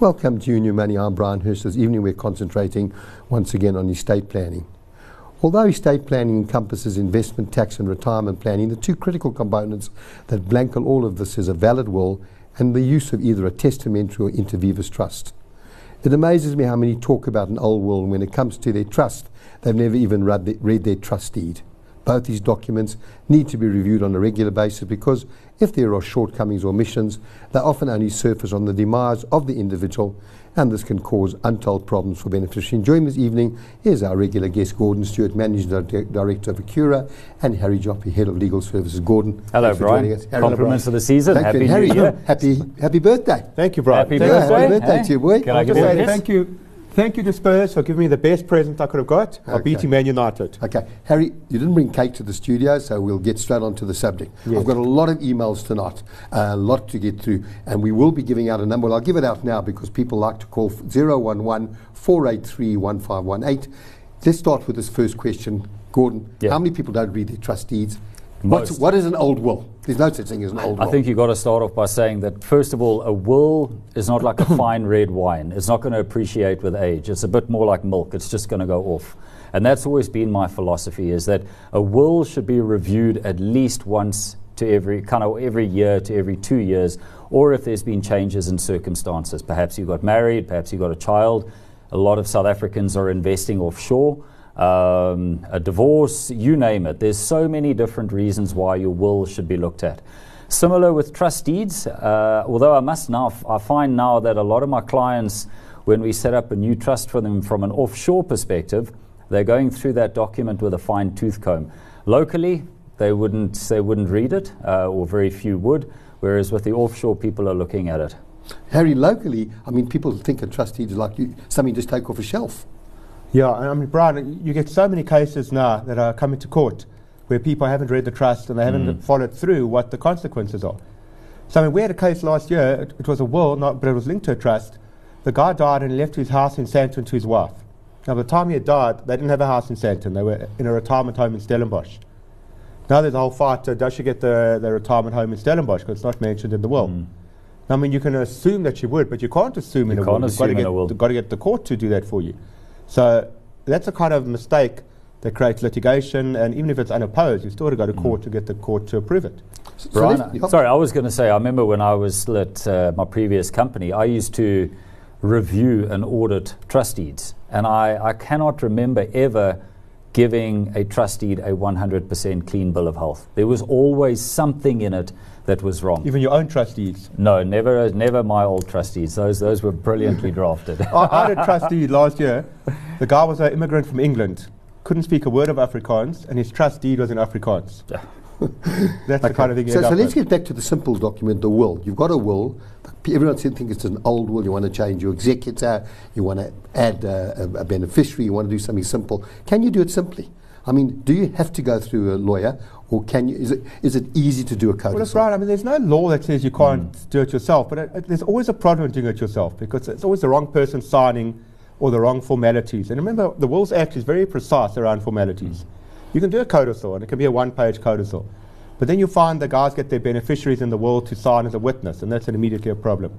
Welcome to New Money. I'm Brian Hurst. This evening we're concentrating once again on estate planning. Although estate planning encompasses investment, tax, and retirement planning, the two critical components that blanket all of this is a valid will and the use of either a testamentary or inter vivos trust. It amazes me how many talk about an old will, and when it comes to their trust, they've never even read, the, read their trust deed. Both these documents need to be reviewed on a regular basis because if there are shortcomings or omissions, they often only surface on the demise of the individual and this can cause untold problems for beneficiaries. Joining this evening is our regular guest, Gordon Stewart, Managing Director of Acura, and Harry Joffe, Head of Legal Services. Gordon. Hello, Brian. Harry, Compliments for the season. Thank happy you. Harry, Year. Happy, happy birthday. Thank you, Brian. Happy thank birthday. Happy birthday Hey. to you, boy. Can I I'll give you a say kiss? thank you. Thank you to Spurs for giving me the best present I could have got Okay. beating Man United. Okay, Harry, you didn't bring cake to the studio, so we'll get straight on to the subject. Yes. I've got a lot of emails tonight, a lot to get through, and we will be giving out a number. Well, I'll give it out now because people like to call 011 483 1518. Let's start with this first question. Gordon, Yeah. how many people don't read their trust deeds? What's, what is an old will? There's no such thing as an old I will. think you've got to start off by saying that, first of all, a will is not like a fine red wine. It's not going to appreciate with age. It's a bit more like milk. It's just going to go off. And that's always been my philosophy is that a will should be reviewed at least once to every kind of every year to every two years, or if there's been changes in circumstances. Perhaps you got married, perhaps you got a child. A lot of South Africans are investing offshore. Um, a divorce, you name it. There's so many different reasons why your will should be looked at. Similar with trust deeds, uh, although I must now, f- I find now that a lot of my clients, when we set up a new trust for them from an offshore perspective, they're going through that document with a fine tooth comb. Locally, they wouldn't, they wouldn't read it, uh, or very few would, whereas with the offshore, people are looking at it. Harry, locally, I mean, people think a trust deed is like you, something you just take off a shelf. Yeah, I mean, Brian, you get so many cases now that are coming to court where people haven't read the trust and they haven't Mm. followed through what the consequences are. So, I mean, we had a case last year, it, it was a will, not, but it was linked to a trust. The guy died and left his house in Sandton to his wife. Now, by the time he had died, they didn't have a house in Sandton, they were in a retirement home in Stellenbosch. Now there's a whole fight, uh, does she get the, the retirement home in Stellenbosch, because it's not mentioned in the will. Mm. I mean, you can assume that she would, but you can't assume in You a can't will. Assume in get, a will. You've got to get the court to do that for you. So that's a kind of mistake that creates litigation, and even if it's unopposed, you've still got to go to court to get the court to approve it. So Brian, let's- sorry, I was going to say, I remember when I was at uh, my previous company, I used to review and audit trust deeds. And I, I cannot remember ever giving a trust deed a 100% clean bill of health. There was always something in it that was wrong. Even your own trustees. no, never, never my old trustees. Those, those were brilliantly drafted. I, I had a trustee last year. The guy was an immigrant from England, couldn't speak a word of Afrikaans, and his trustee was in Afrikaans. That's the kind of thing you So, end so up let's with. get back to the simple document, the will. You've got a will. Everyone seems to think it's an old will. You want to change your executor. You want to add uh, a, a beneficiary. You want to do something simple. Can you do it simply? I mean, do you have to go through a lawyer, or can you? Is it is it easy to do a code? Well, that's right. I mean, there's no law that says you can't hmm. do it yourself, but it, it, there's always a problem doing it yourself because it's always the wrong person signing or the wrong formalities. And remember, the Wills Act is very precise around formalities. Hmm. You can do a codicil, and it can be a one-page codicil. But then you find the guys get their beneficiaries in the will to sign as a witness, and that's an immediately a problem.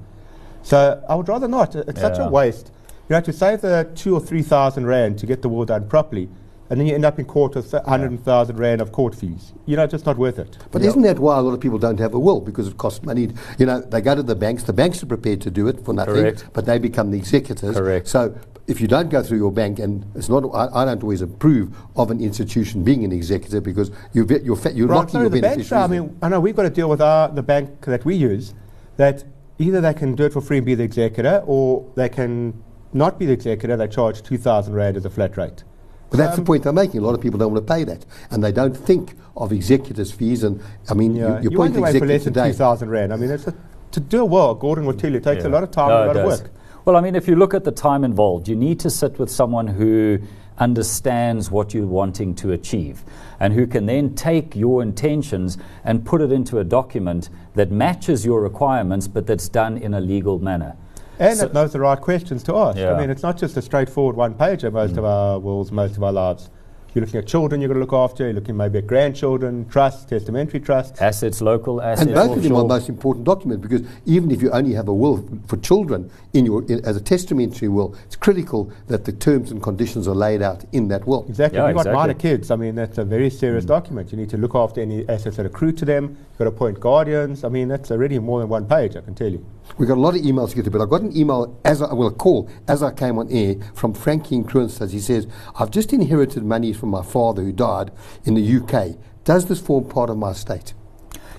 So I would rather not. It- It's such a waste. You know, to save the two or three thousand rand to get the will done properly, and then you end up in court with a hundred thousand rand of court fees. You know, it's just not worth it. But isn't that why a lot of people don't have a will? Because it costs money. You know, they go to the banks. The banks are prepared to do it for nothing, Correct. but they become the executors. Correct. So if you don't go through your bank, and it's not, I, I don't always approve of an institution being an executor because you're, ve- you're, fa- you're Right, locking sorry, your the banks. I mean, I know we've got to deal with our, the bank that we use, that either they can do it for free and be the executor, or they can not be the executor, they charge 2,000 Rand as a flat rate. But that's the Um, point I'm making. A lot of people don't want to pay that, and they don't think of executors' fees. And I mean, Yeah, you, you you point won't the away for executor less than today. 2,000 Rand. I mean, it's a, to do a will, Gordon will tell you, it takes a lot of time No, and a lot of work. Well, I mean, if you look at the time involved, you need to sit with someone who understands what you're wanting to achieve and who can then take your intentions and put it into a document that matches your requirements but that's done in a legal manner. And So- it knows the right questions to ask. Yeah. I mean, it's not just a straightforward one pager, most of our wills, most of our lives. You're looking at children you're going to look after. You're looking maybe at grandchildren, trusts, testamentary trusts. Assets, local assets. And both of them are the most important documents because even if you only have a will for children in your in, as a testamentary will, it's critical that the terms and conditions are laid out in that will. Exactly. Yeah, if you've got minor exactly. Mm. kids, I mean, that's a very serious document. You need to look after any assets that accrue to them. You've got to appoint guardians. I mean, that's already more than one page, I can tell you. We got a lot of emails to get to, but I got an email as I, well a call as I came on air from Frankie in Kroonstad. He says, "I've just inherited money from my father who died in the UK. Does this form part of my estate?"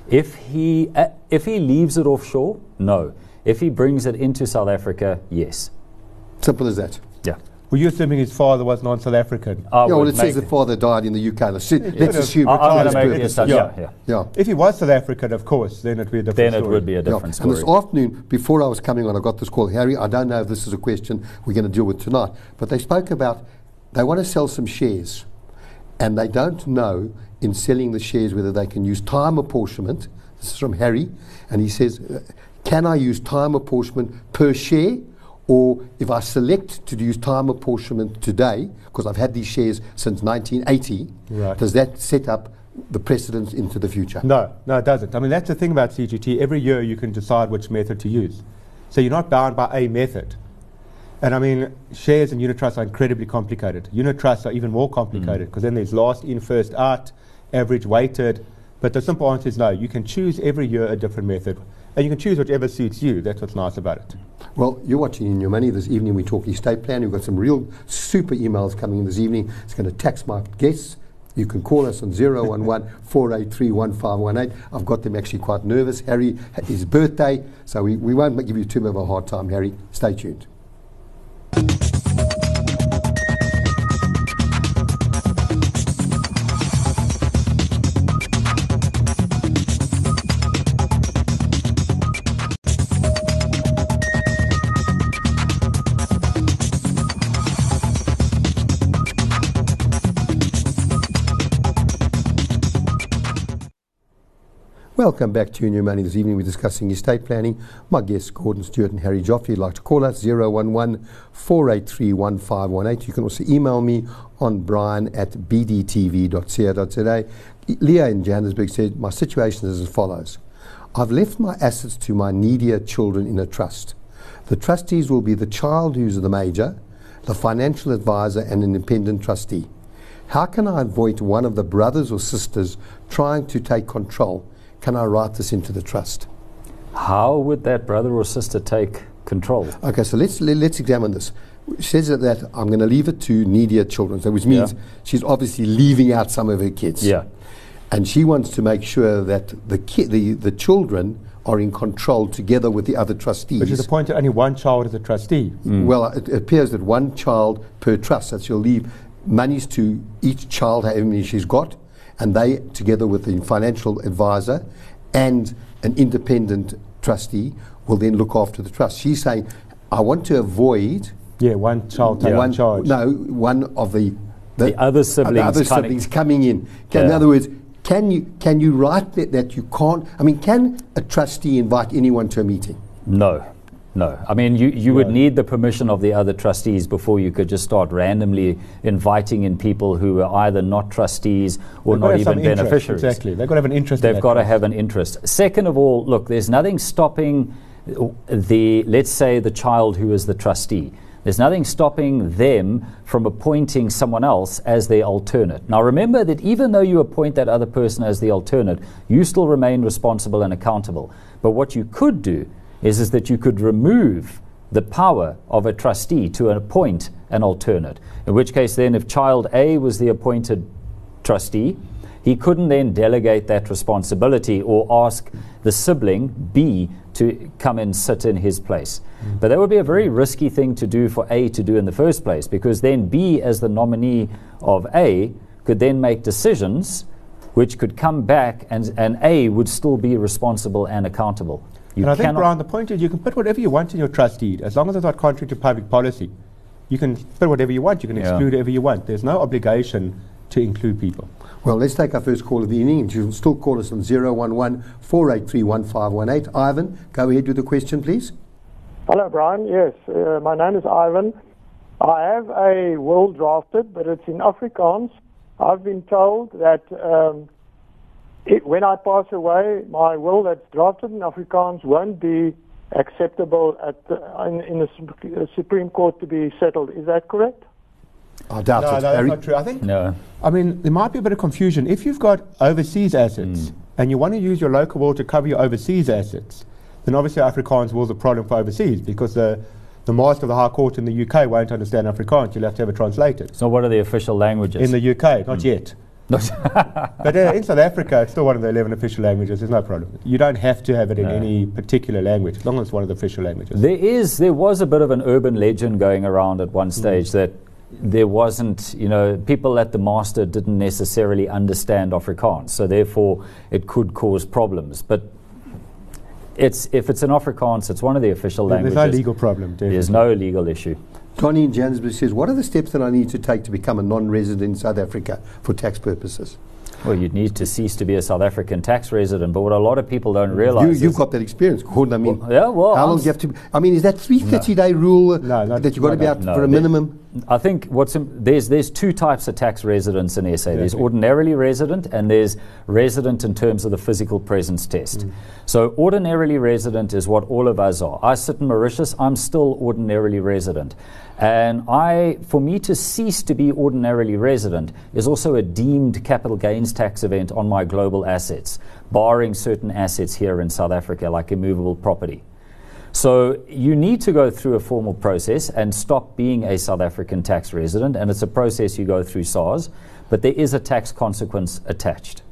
If he uh, if he leaves it offshore, no. If he brings it into South Africa, yes. Simple as that. Yeah. Were you assuming his father was non-South-African? I yeah, well, would it says make- the father died in the UK. Let's, see- let's have- assume. I- for I'm going time's to make the assumption. Yeah. Yeah. Yeah. If he was South African, of course, then it would be a different Then it would be a Yeah. different And this afternoon, before I was coming on, I got this call. Harry, I don't know if this is a question we're going to deal with tonight, but they spoke about they want to sell some shares, and they don't know in selling the shares whether they can use time apportionment. This is from Harry, and he says, uh, "Can I use time apportionment per share?" Or if I select to use time apportionment today, because I've had these shares since 1980, Right. does that set up the precedence into the future? No, no, it doesn't. I mean, that's the thing about CGT. Every year you can decide which method to use. So you're not bound by a method. And I mean, shares and unit trusts are incredibly complicated. Unit trusts are even more complicated mm. because then there's last in, first out, average weighted. But the simple answer is no. You can choose every year a different method. And you can choose whichever suits you. That's what's nice about it. Well, you're watching In Your Money this evening. We talk estate plan. We've got some real super emails coming in this evening. It's going to tax my guests. You can call us on 011 483 1518. I've got them actually quite nervous. Harry, his birthday, so we, we won't give you too much of a hard time, Harry. Stay tuned. Welcome back to New Money. This evening we're discussing estate planning. My guests, Gordon Stewart and Harry Joffe. You'd like to call us, 011 483 1518. You can also email me on brian at bdtv.co.za. Leah in Johannesburg said, My situation is as follows. I've left my assets to my needier children in a trust. The trustees will be the child who's the major, the financial advisor, and an independent trustee. How can I avoid one of the brothers or sisters trying to take control? Can I write this into the trust? How would that brother or sister take control? Okay, so let's le- let's examine this. It says that, that I'm going to leave it to needier children, so which means Yeah. she's obviously leaving out some of her kids. Yeah. and she wants to make sure that the ki- the the children are in control together with the other trustees. Which is appointed only one child as a trustee. Mm. Well, it appears that one child per trust, that she'll leave monies to each child, however many she's got, and they, together with the financial advisor and an independent trustee, will then look after the trust. She's saying, I want to avoid Yeah, one child takes one charge. No, one of the The other siblings the other kinda- siblings coming in. Can, In other words, can you can you write that, that you can't? I mean, can a trustee invite anyone to a meeting? No, no. I mean, you, you would need the permission of the other trustees before you could just start randomly inviting in people who are either not trustees or They've not even interest, beneficiaries. Exactly. They've got to have an interest They've that got to have an interest. Second of all, look, there's nothing stopping the, let's say, the child who is the trustee. There's nothing stopping them from appointing someone else as their alternate. Now, remember that even though you appoint that other person as the alternate, you still remain responsible and accountable. But what you could do is, is that you could remove the power of a trustee to appoint an alternate. In which case, then, if child A was the appointed trustee, he couldn't then delegate that responsibility or ask the sibling B to come and sit in his place. Mm. But that would be a very risky thing to do for A to do in the first place because then B, as the nominee of A, could then make decisions which could come back and, and A would still be responsible and accountable. You and I think, Brian, the point is you can put whatever you want in your trust deed, as long as it's not contrary to public policy. You can put whatever you want. You can Yeah. exclude whatever you want. There's no obligation to include people. Well, let's take our first call of the evening, you can still call us on 011 483 1518. Ivan, go ahead with the question, please. Hello, Brian. Yes, uh, my name is Ivan. I have a will drafted, but it's in Afrikaans, I've been told that um, it, when I pass away, my will that's drafted in Afrikaans won't be acceptable at the, in, in the uh, Supreme Court to be settled. Is that correct? I doubt No, it. no, that's Harry. not true. I think No. I mean, there might be a bit of confusion. If you've got overseas assets Hmm. and you want to use your local will to cover your overseas assets, then obviously Afrikaans will is a problem for overseas because the, the master of the High Court in the UK won't understand Afrikaans. You'll have to have it translated. So what are the official languages? In the UK, not Hmm. yet. But uh, in South Africa, it's still one of the 11 official languages. There's no problem. You don't have to have it in No. any particular language, as long as it's one of the official languages. There is, there was a bit of an urban legend going around at one stage Mm. that there wasn't, you know, people at the master didn't necessarily understand Afrikaans, so therefore it could cause problems. But it's if it's an Afrikaans, it's one of the official languages. There's no legal problem. There's no legal issue. Johnny in Johannesburg says, What are the steps that I need to take to become a non resident in South Africa for tax purposes? Well, you'd need to cease to be a South African tax resident, but what a lot of people don't realize you've is got that experience, Gordon. I mean, Well, yeah, well, how I'm long do you have to? Be? I mean, is that 330 day rule No, that you've got to be out no. for a They- minimum? I think what's im- there's there's two types of tax residents in SA. There's Exactly. ordinarily resident and there's resident in terms of the physical presence test. Mm. So ordinarily resident is what all of us are. I sit in Mauritius. I'm still ordinarily resident, and I for me to cease to be ordinarily resident is also a deemed capital gains tax event on my global assets, barring certain assets here in South Africa like immovable property. So you need to go through a formal process and stop being a South African tax resident, and it's a process you go through SARS, but there is a tax consequence attached.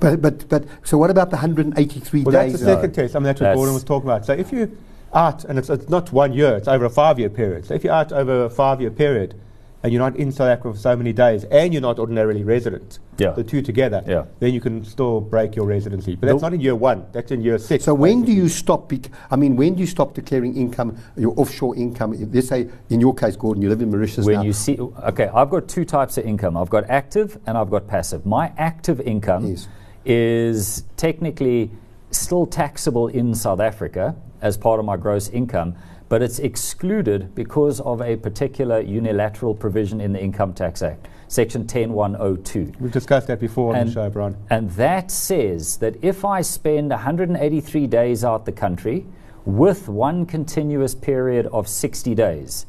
But, but, but, so what about the 183 Well, days? that's the second test. I mean, that's what That's- Gordon was talking about. So if you out, and it's, it's not one year, it's over a five-year period. So if you're out over a five-year period, and you're not in South Africa for so many days, and you're not ordinarily resident, Yeah. the two together, Yeah. then you can still break your residency. But that's The- not in year one. That's in year six. So when do you stop? Bec- I mean, when do you stop declaring income, your offshore income? If, let's say, in your case, Gordon, you live in Mauritius When now. you see, okay, I've got two types of income. I've got active and I've got passive. My active income Yes. is technically still taxable in South Africa as part of my gross income, but it's excluded because of a particular unilateral provision in the Income Tax Act, Section 10102. We've discussed that before on the show, Brian. And that says that if I spend 183 days out the country with one continuous period of 60 days,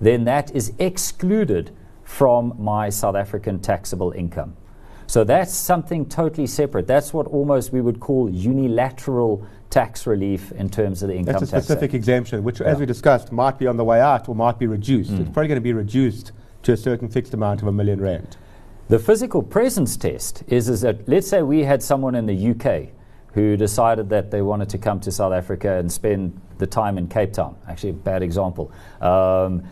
then that is excluded from my South African taxable income. So that's something totally separate. That's what almost we would call unilateral tax relief in terms of the income tax. That's a specific Act. exemption, which, Yeah. as we discussed, might be on the way out or might be reduced. Mm. It's probably going to be reduced to a certain fixed amount of a million rand. The physical presence test is, is that let's say we had someone in the UK who decided that they wanted to come to South Africa and spend the time in Cape Town. Actually, a bad example. Um,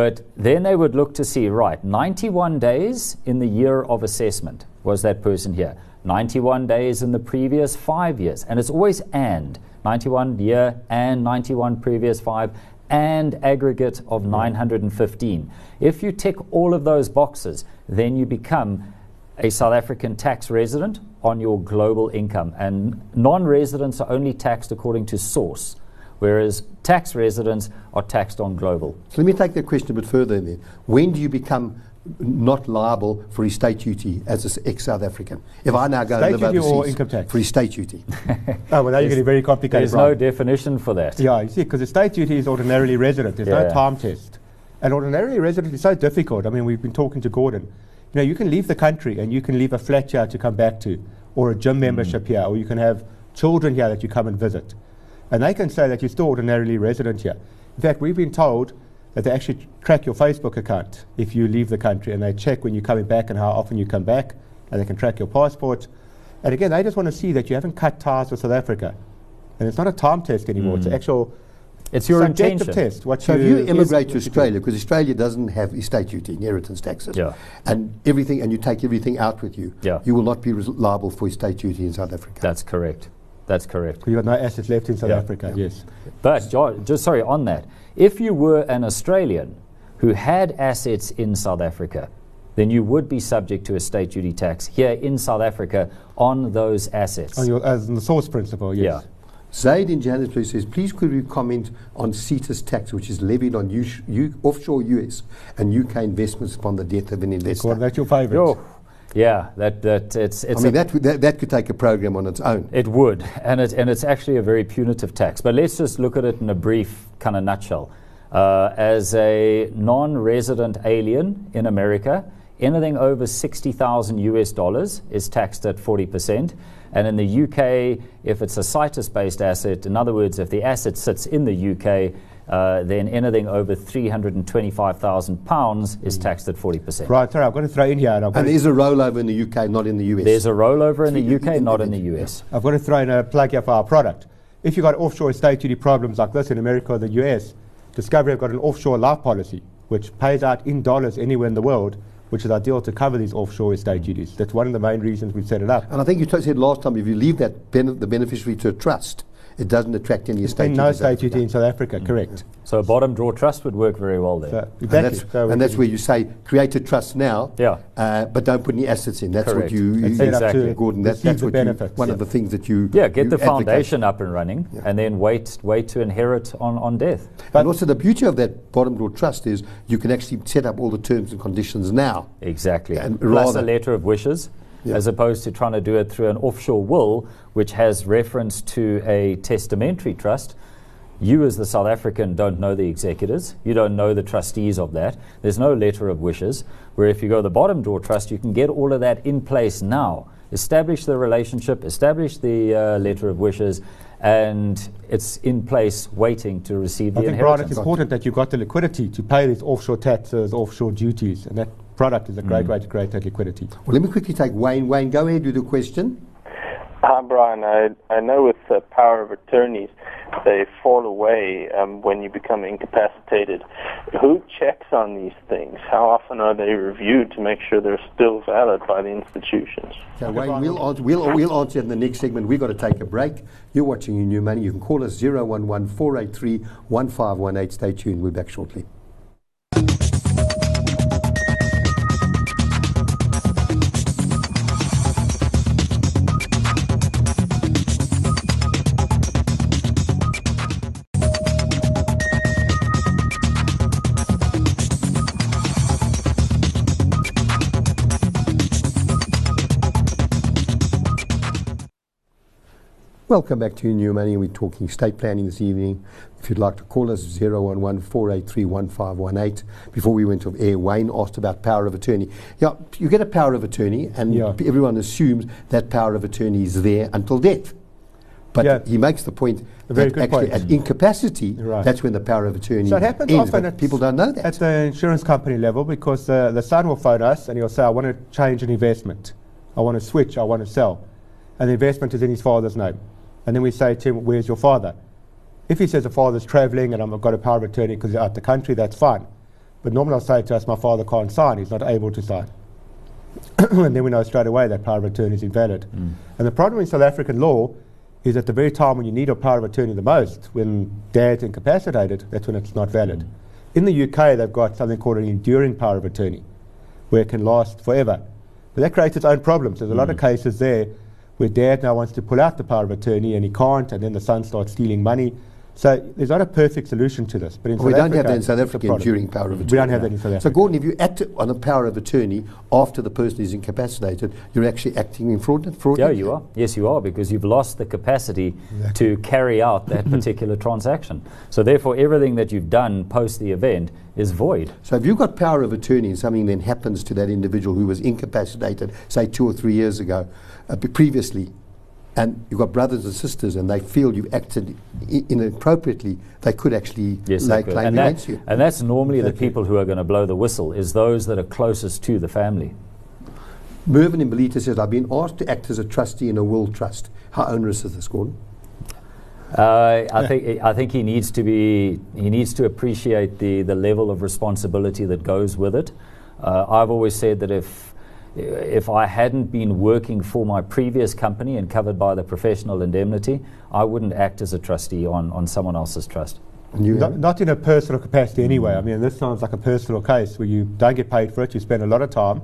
but then they would look to see, right, 91 days in the year of assessment was that person here. 91 days in the previous five years. And it's always and 91 year and 91 previous five and aggregate of mm. 915. If you tick all of those boxes, then you become a South African tax resident on your global income. And non residents are only taxed according to source, whereas tax residents are taxed on global. So let me take that question a bit further in then. When do you become not liable for estate duty as an ex-South African? If I now go Estate and live duty or income tax? for estate duty, Oh, well, now you're getting very complicated, There's Brian. no definition for that. Yeah, you see, because estate duty is ordinarily resident. There's Yeah. no time test. And ordinarily resident is so difficult. I mean, we've been talking to Gordon. You know, you can leave the country and you can leave a flat here to come back to, or a gym membership mm. here, or you can have children here that you come and visit. And they can say that you're still ordinarily resident here. In fact, we've been told that they actually track your Facebook account if you leave the country and they check when you're coming back and how often you come back, and they can track your passport. And again, they just want to see that you haven't cut ties with South Africa. And it's not a time test anymore, it's an actual It's your subjective intention. test. What so if you you immigrate to what you do. Australia, because Australia doesn't have estate duty, inheritance taxes, Yeah. and everything, and you take everything out with you, Yeah. you will not be res- liable for estate duty in South Africa. That's correct. That's correct. You've got no assets left in South Yeah. Africa. Yes. But Jo- just sorry on that, if you were an Australian who had assets in South Africa, then you would be subject to a state duty tax here in South Africa on those assets. On your, as in the source principle, yes. Yeah. Zaid in Johannesburg says, please could you comment on situs tax, which is levied on US, U, offshore US and UK investments upon the death of an investor? Gordon, that's your favourite. Yeah, that, that it's, it's I mean, that, that, that could take a program on its own. It would, and, it, and it's actually a very punitive tax. But let's just look at it in a brief kind of nutshell. Uh, as a non resident alien in America, anything over 60,000 US dollars is taxed at 40%. And in the UK, if it's a situs based asset, in other words, if the asset sits in the UK, uh, then anything over £325,000 is taxed at 40%. Right, sorry, I've got to throw in here. And And there is a rollover in the UK, not in the US. There's a rollover in the UK, not in the US. I've got to throw in a plug here for our product. If you've got offshore estate duty problems like this in America or the US, Discovery have got an offshore life policy which pays out in dollars anywhere in the world, which is ideal to cover these offshore estate duties. That's one of the main reasons we've set it up. and I think you t- said last time if you leave that bene- the beneficiary to a trust, it doesn't attract any estate And no duties estate duty in South Africa, correct. So a bottom drawer trust would work very well there. So, And exactly. that's, So and that's where you say create a trust now, Yeah. uh, but don't put any assets in. That's what you, you It's set up Exactly. to Gordon. That, that's the what you, benefits. one yeah. of the things that you Yeah, get you the advocate. foundation up and running, and then wait, wait to inherit on, on death. and also the beauty of that bottom drawer trust is you can actually set up all the terms and conditions now. Exactly. And Plus rather- a letter of wishes, Yeah. as opposed to trying to do it through an offshore will, which has reference to a testamentary trust. You, as the South African, don't know the executors. You don't know the trustees of that. There's no letter of wishes. Where if you go to the bottom drawer trust, you can get all of that in place now. Establish the relationship, establish the uh, letter of wishes, and it's in place waiting to receive I the think, Brian, it's important that you've got the liquidity to pay these offshore taxes, offshore duties, and that product is a Mm. great way to create that liquidity. Well, let me quickly take Wayne. Wayne, go ahead with the question. Hi, Brian. I, I know with uh, power of attorneys, they fall away um, when you become incapacitated. Who checks on these things? How often are they reviewed to make sure they're still valid by the institutions? Okay, Wayne, we'll answer, we'll, we'll answer in the next segment. We've got to take a break. You're watching your new money. You can call us 011 483 1518. Stay tuned. We'll be back shortly. Welcome back to Your New Money. We're talking estate planning this evening. If you'd like to call us, 011 483 1518. Before we went off air, Wayne asked about power of attorney. Yeah, you get a power of attorney, and Yeah. everyone assumes that power of attorney is there until death. But Yeah. he makes the point that actually point. at incapacity, Right. that's when the power of attorney So it happens ends. often people don't know that. At the insurance company level, because uh, the son will phone us and he'll say, I want to change an investment. I want to switch, I want to sell. And the investment is in his father's name. And then we say to him, Where's your father? If he says the father's traveling and I've got a power of attorney because he's out of the country, that's fine. But normally I'll say to us, My father can't sign, he's not able to sign. and then we know straight away that power of attorney is invalid. Mm. And the problem in South African law is at the very time when you need a power of attorney the most, when dad's incapacitated, that's when it's not valid. Mm. In the UK, they've got something called an enduring power of attorney, where it can last forever. But that creates its own problems. There's a lot of mm. cases there where dad now wants to pull out the power of attorney and he can't, and then the son starts stealing money. So there's not a perfect solution to this. But in we South don't have that in South Africa, problem. enduring power of attorney. We don't have that in South Africa. So, Gordon, if you act on a power of attorney after the person is incapacitated, you're actually acting in fraud. fraud Yeah, you are. Yes, you are, because you've lost the capacity to carry out that particular transaction. So, therefore, everything that you've done post the event is void. So if you've got power of attorney and something then happens to that individual who was incapacitated, say two or three years ago, uh, previously, and you've got brothers and sisters and they feel you've acted I- inappropriately, they could actually Yes, lay could. claim and, that- you. and that's normally Exactly. the people who are going to blow the whistle, is those that are closest to the family. Mervyn in Belita says, I've been asked to act as a trustee in a will trust. How onerous is this, Gordon? Uh, I think I think he needs to be he needs to appreciate the the level of responsibility that goes with it. Uh, I've always said that if if I hadn't been working for my previous company and covered by the professional indemnity, I wouldn't act as a trustee on, on someone else's trust. And you Not, not in a personal capacity anyway. I mean, this sounds like a personal case where you don't get paid for it, you spend a lot of time,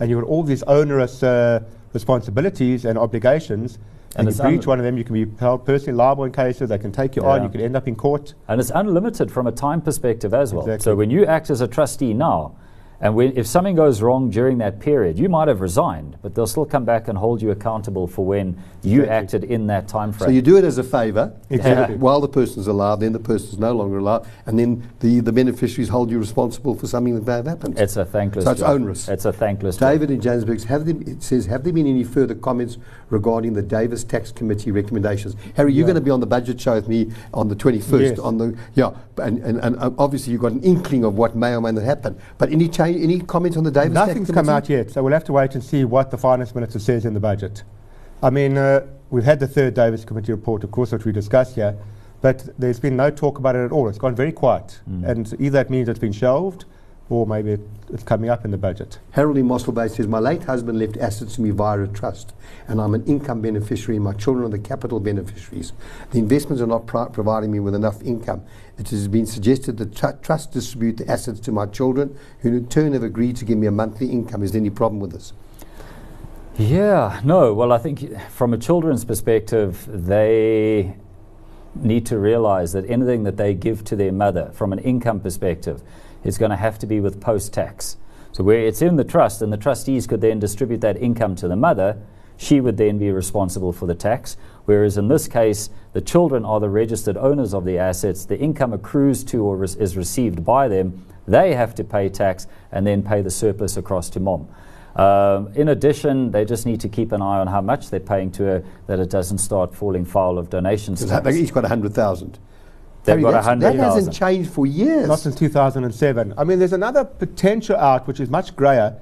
and you've got all these onerous uh, responsibilities and obligations. And And, you breach un- one of them, you can be held personally liable in cases, they can take you on, Yeah. you could end up in court. And it's unlimited from a time perspective as well. So when you act as a trustee now, And when, if something goes wrong during that period, you might have resigned, but they'll still come back and hold you accountable for when you Exactly. acted in that time frame. So you do it as a favour Exactly. while the person's alive, then the person's no longer alive, and then the, the beneficiaries hold you responsible for something that may have happened. it's a thankless So it's job. onerous. It's a thankless job. David in Johannesburg have there, it says, have there been any further comments regarding the Davis Tax Committee recommendations? Harry, you're Yeah. going to be on the budget show with me on the 21st. Yes. On the yeah, and, and, and obviously you've got an inkling of what may or may not happen. But any change, any comments on the Davis Nothing's Tax come out yet, so we'll have to wait and see what the finance minister says in the budget. I mean, uh, we've had the third Davis Committee report, of course, which we discussed here, but there's been no talk about it at all. It's gone very quiet, and either that means it's been shelved, or maybe it, it's coming up in the budget. Harold in Mossel Bay says, My late husband left assets to me via a trust, and I'm an income beneficiary, and my children are the capital beneficiaries. The investments are not pri- providing me with enough income. It has been suggested that tr- trust distribute the assets to my children, who in turn have agreed to give me a monthly income. Is there any problem with this? Yeah, no. Well, I think from a children's perspective, they need to realize that anything that they give to their mother from an income perspective is going to have to be with post tax. So, where it's in the trust and the trustees could then distribute that income to the mother, she would then be responsible for the tax. Whereas in this case, the children are the registered owners of the assets, the income accrues to or is received by them, they have to pay tax and then pay the surplus across to mom. Um, in addition, they just need to keep an eye on how much they're paying to her, that it doesn't start falling foul of donations. Tax. he's got 100,000. They've Harry, got that's- 100,000. That hasn't changed for years. Not since 2007. I mean, there's another potential out, which is much greyer,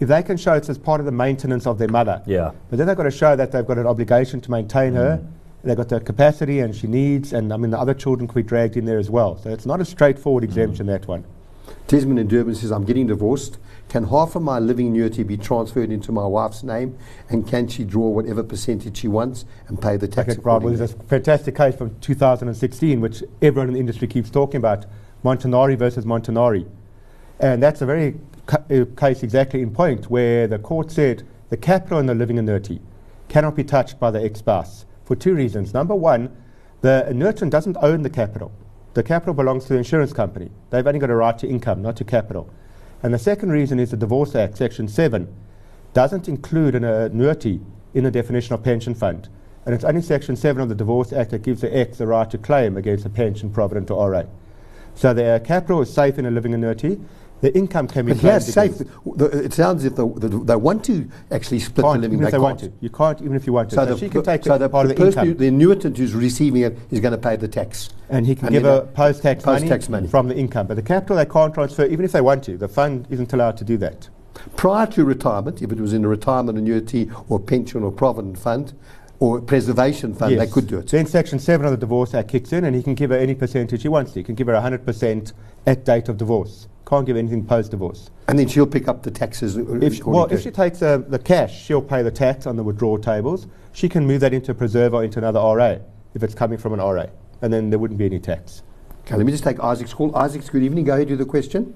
if they can show it's as part of the maintenance of their mother. Yeah. But then they've got to show that they've got an obligation to maintain her. Mm. They've got the capacity and she needs, and I mean, the other children could be dragged in there as well. So it's not a straightforward exemption, that one. Desmond in Durban says, I'm getting divorced. Can half of my living annuity be transferred into my wife's name? And can she draw whatever percentage she wants and pay the tax Okay, right, well, there's a fantastic case from 2016, which everyone in the industry keeps talking about Montanari versus Montanari. And that's a very ca- uh, case exactly in point where the court said the capital in the living annuity cannot be touched by the ex spouse for two reasons. Number one, the annuitant doesn't own the capital, the capital belongs to the insurance company. They've only got a right to income, not to capital. And the second reason is the Divorce Act, Section 7, doesn't include an annuity in the definition of pension fund. And it's only Section 7 of the Divorce Act that gives the ex the right to claim against a pension, provident, or RA. So the uh, capital is safe in a living annuity. The income can be But yeah, safe. It sounds as if the, the, they want to actually split the living. even if they can't. want to. You can't even if you want to. So, So, the, she can take so the, part the of the person, who- the annuitant who's receiving it is going to pay the tax. and he can and give a post-tax, post-tax money. from the income. But the capital they can't transfer, even if they want to. The fund isn't allowed to do that. Prior to retirement, if it was in a retirement annuity or pension or provident fund or preservation fund, they could do it. Then Section 7 of the Divorce Act kicks in and he can give her any percentage he wants to. He can give her 100% at date of divorce. Can't give anything post-divorce. And then she'll pick up the taxes. uh, If, according well, if it. she takes uh, the cash, she'll pay the tax on the withdrawal tables. She can move that into a preserve or into another RA if it's coming from an RA. And then there wouldn't be any tax. Okay, let me just take Isaac's call. Isaac, good evening. Go ahead with the question.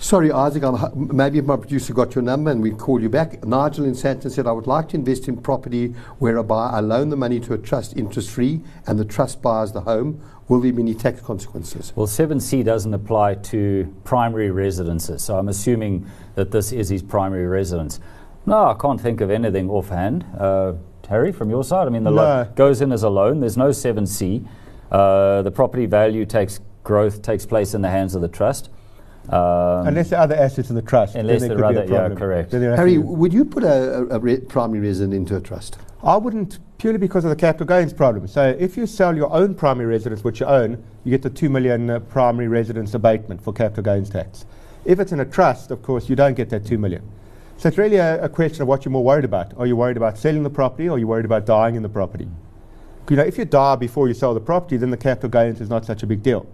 Sorry, Isaac, I'm, maybe if my producer got your number and we call you back. Nigel in Sandton said, I would like to invest in property whereby I loan the money to a trust interest free and the trust buys the home. Will there be any tax consequences? Well, 7C doesn't apply to primary residences, so I'm assuming that this is his primary residence. No, I can't think of anything offhand. Uh, Harry, from your side, I mean, the lo- No. goes in as a loan. There's no 7C. Uh, the property value takes growth takes place in the hands of the trust. Um, Unless there are other assets in the trust. Unless there there could are be a other- yeah, correct. Then there has to Harry, would you put a, a, a re- primary residence into a trust? I wouldn't, purely because of the capital gains problem. So if you sell your own primary residence, which you own, you get the 2 million uh, primary residence abatement for capital gains tax. If it's in a trust, of course, you don't get that 2 million. So it's really a, a question of what you're more worried about. Are you worried about selling the property or are you worried about dying in the property? You know, if you die before you sell the property, then the capital gains is not such a big deal.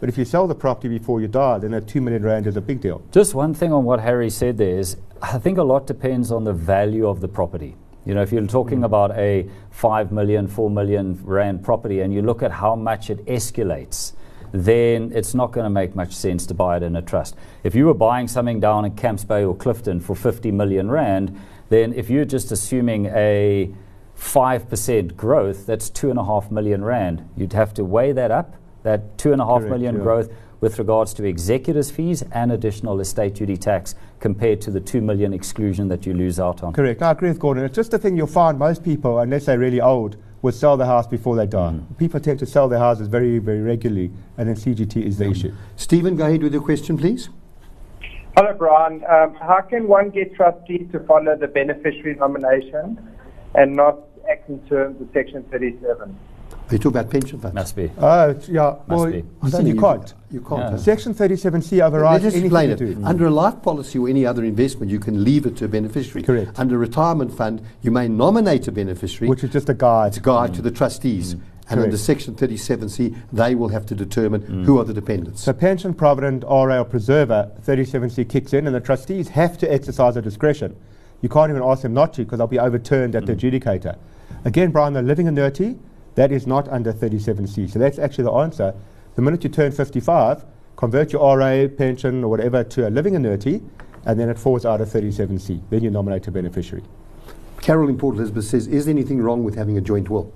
But if you sell the property before you die, then that 2 million rand is a big deal. Just one thing on what Harry said there is I think a lot depends on the value of the property. You know, if you're talking mm. about a 5 million, 4 million rand property and you look at how much it escalates, then it's not going to make much sense to buy it in a trust. If you were buying something down in Camps Bay or Clifton for 50 million rand, then if you're just assuming a 5% growth, that's 2.5 million rand. You'd have to weigh that up, that 2.5 Correct, million yeah. growth with regards to executors' fees and additional estate duty tax compared to the 2 million exclusion that you lose out on. Correct. I agree with Gordon. It's just the thing you'll find most people, unless they're really old, will sell the house before they die. Mm. People tend to sell their houses very, very regularly, and then CGT is the issue. Stephen, go ahead with your question, please. Hello, Brian. Um, how can one get trustees to follow the beneficiary nomination and not act in terms of Section 37? Are you talking about pension funds? Must be. Oh, it's- yeah. well, be. you I see, don't you think can't. You can't. Yeah. Section 37C overrides Let's anything explain you it. do. Mm. Under a life policy or any other investment, you can leave it to a beneficiary. Correct. Under a retirement fund, you may nominate a beneficiary. Which is just a guide. It's a guide to the mm. trustees. Mm. And under Section 37C, they will have to determine who are the dependents. So pension, provident, RA or preserver, 37C kicks in and the trustees have to exercise their discretion. You can't even ask them not to because they'll be overturned at the adjudicator. Again, Brian, the living annuity, that is not under 37C. So that's actually the answer. The minute you turn 55, convert your RA, pension or whatever to a living annuity and then it falls out of 37C. Then you nominate a beneficiary. Carol in Port Elizabeth says, is there anything wrong with having a joint will?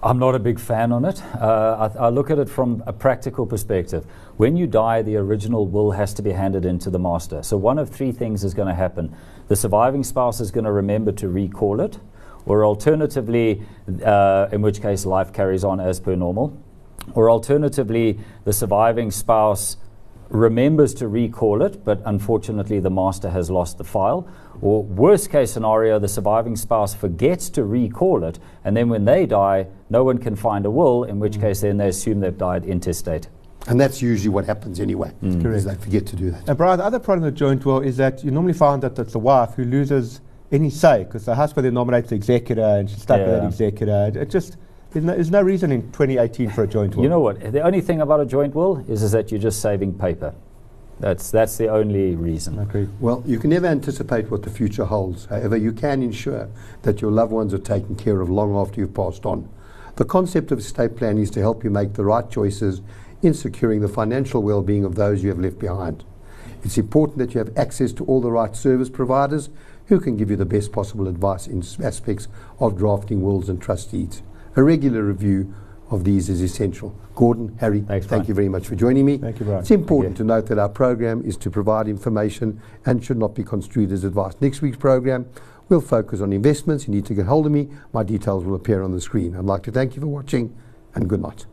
I'm not a big fan on it. Uh, I, I look at it from a practical perspective. When you die, the original will has to be handed in to the master. So one of three things is going to happen. The surviving spouse is going to remember to recall it, or alternatively, uh, in which case life carries on as per normal, or alternatively, the surviving spouse remembers to recall it, but unfortunately the master has lost the file. Or worst case scenario, the surviving spouse forgets to recall it, and then when they die, no one can find a will, in which case then they assume they've died intestate. And that's usually what happens anyway, is Correct. they forget to do that. And Brian, the other problem with joint will is that you normally find that it's the wife who loses any say because the husband then nominates the executor and she's stuck with that executor. It, it just there's no, there's no reason in 2018 for a joint will. You know what? The only thing about a joint will is, is that you're just saving paper. That's, that's the only reason. I agree. Well, you can never anticipate what the future holds. However, you can ensure that your loved ones are taken care of long after you've passed on. The concept of estate planning is to help you make the right choices in securing the financial well-being of those you have left behind. It's important that you have access to all the right service providers who can give you the best possible advice in aspects of drafting wills and trust deeds. A regular review of these is essential. Gordon, Harry, Thanks, thank Brian. you very much for joining me. Thank you, Brian. It's important to note that our program is to provide information and should not be construed as advice. Next week's program will focus on investments. You need to get hold of me. My details will appear on the screen. I'd like to thank you for watching and good night.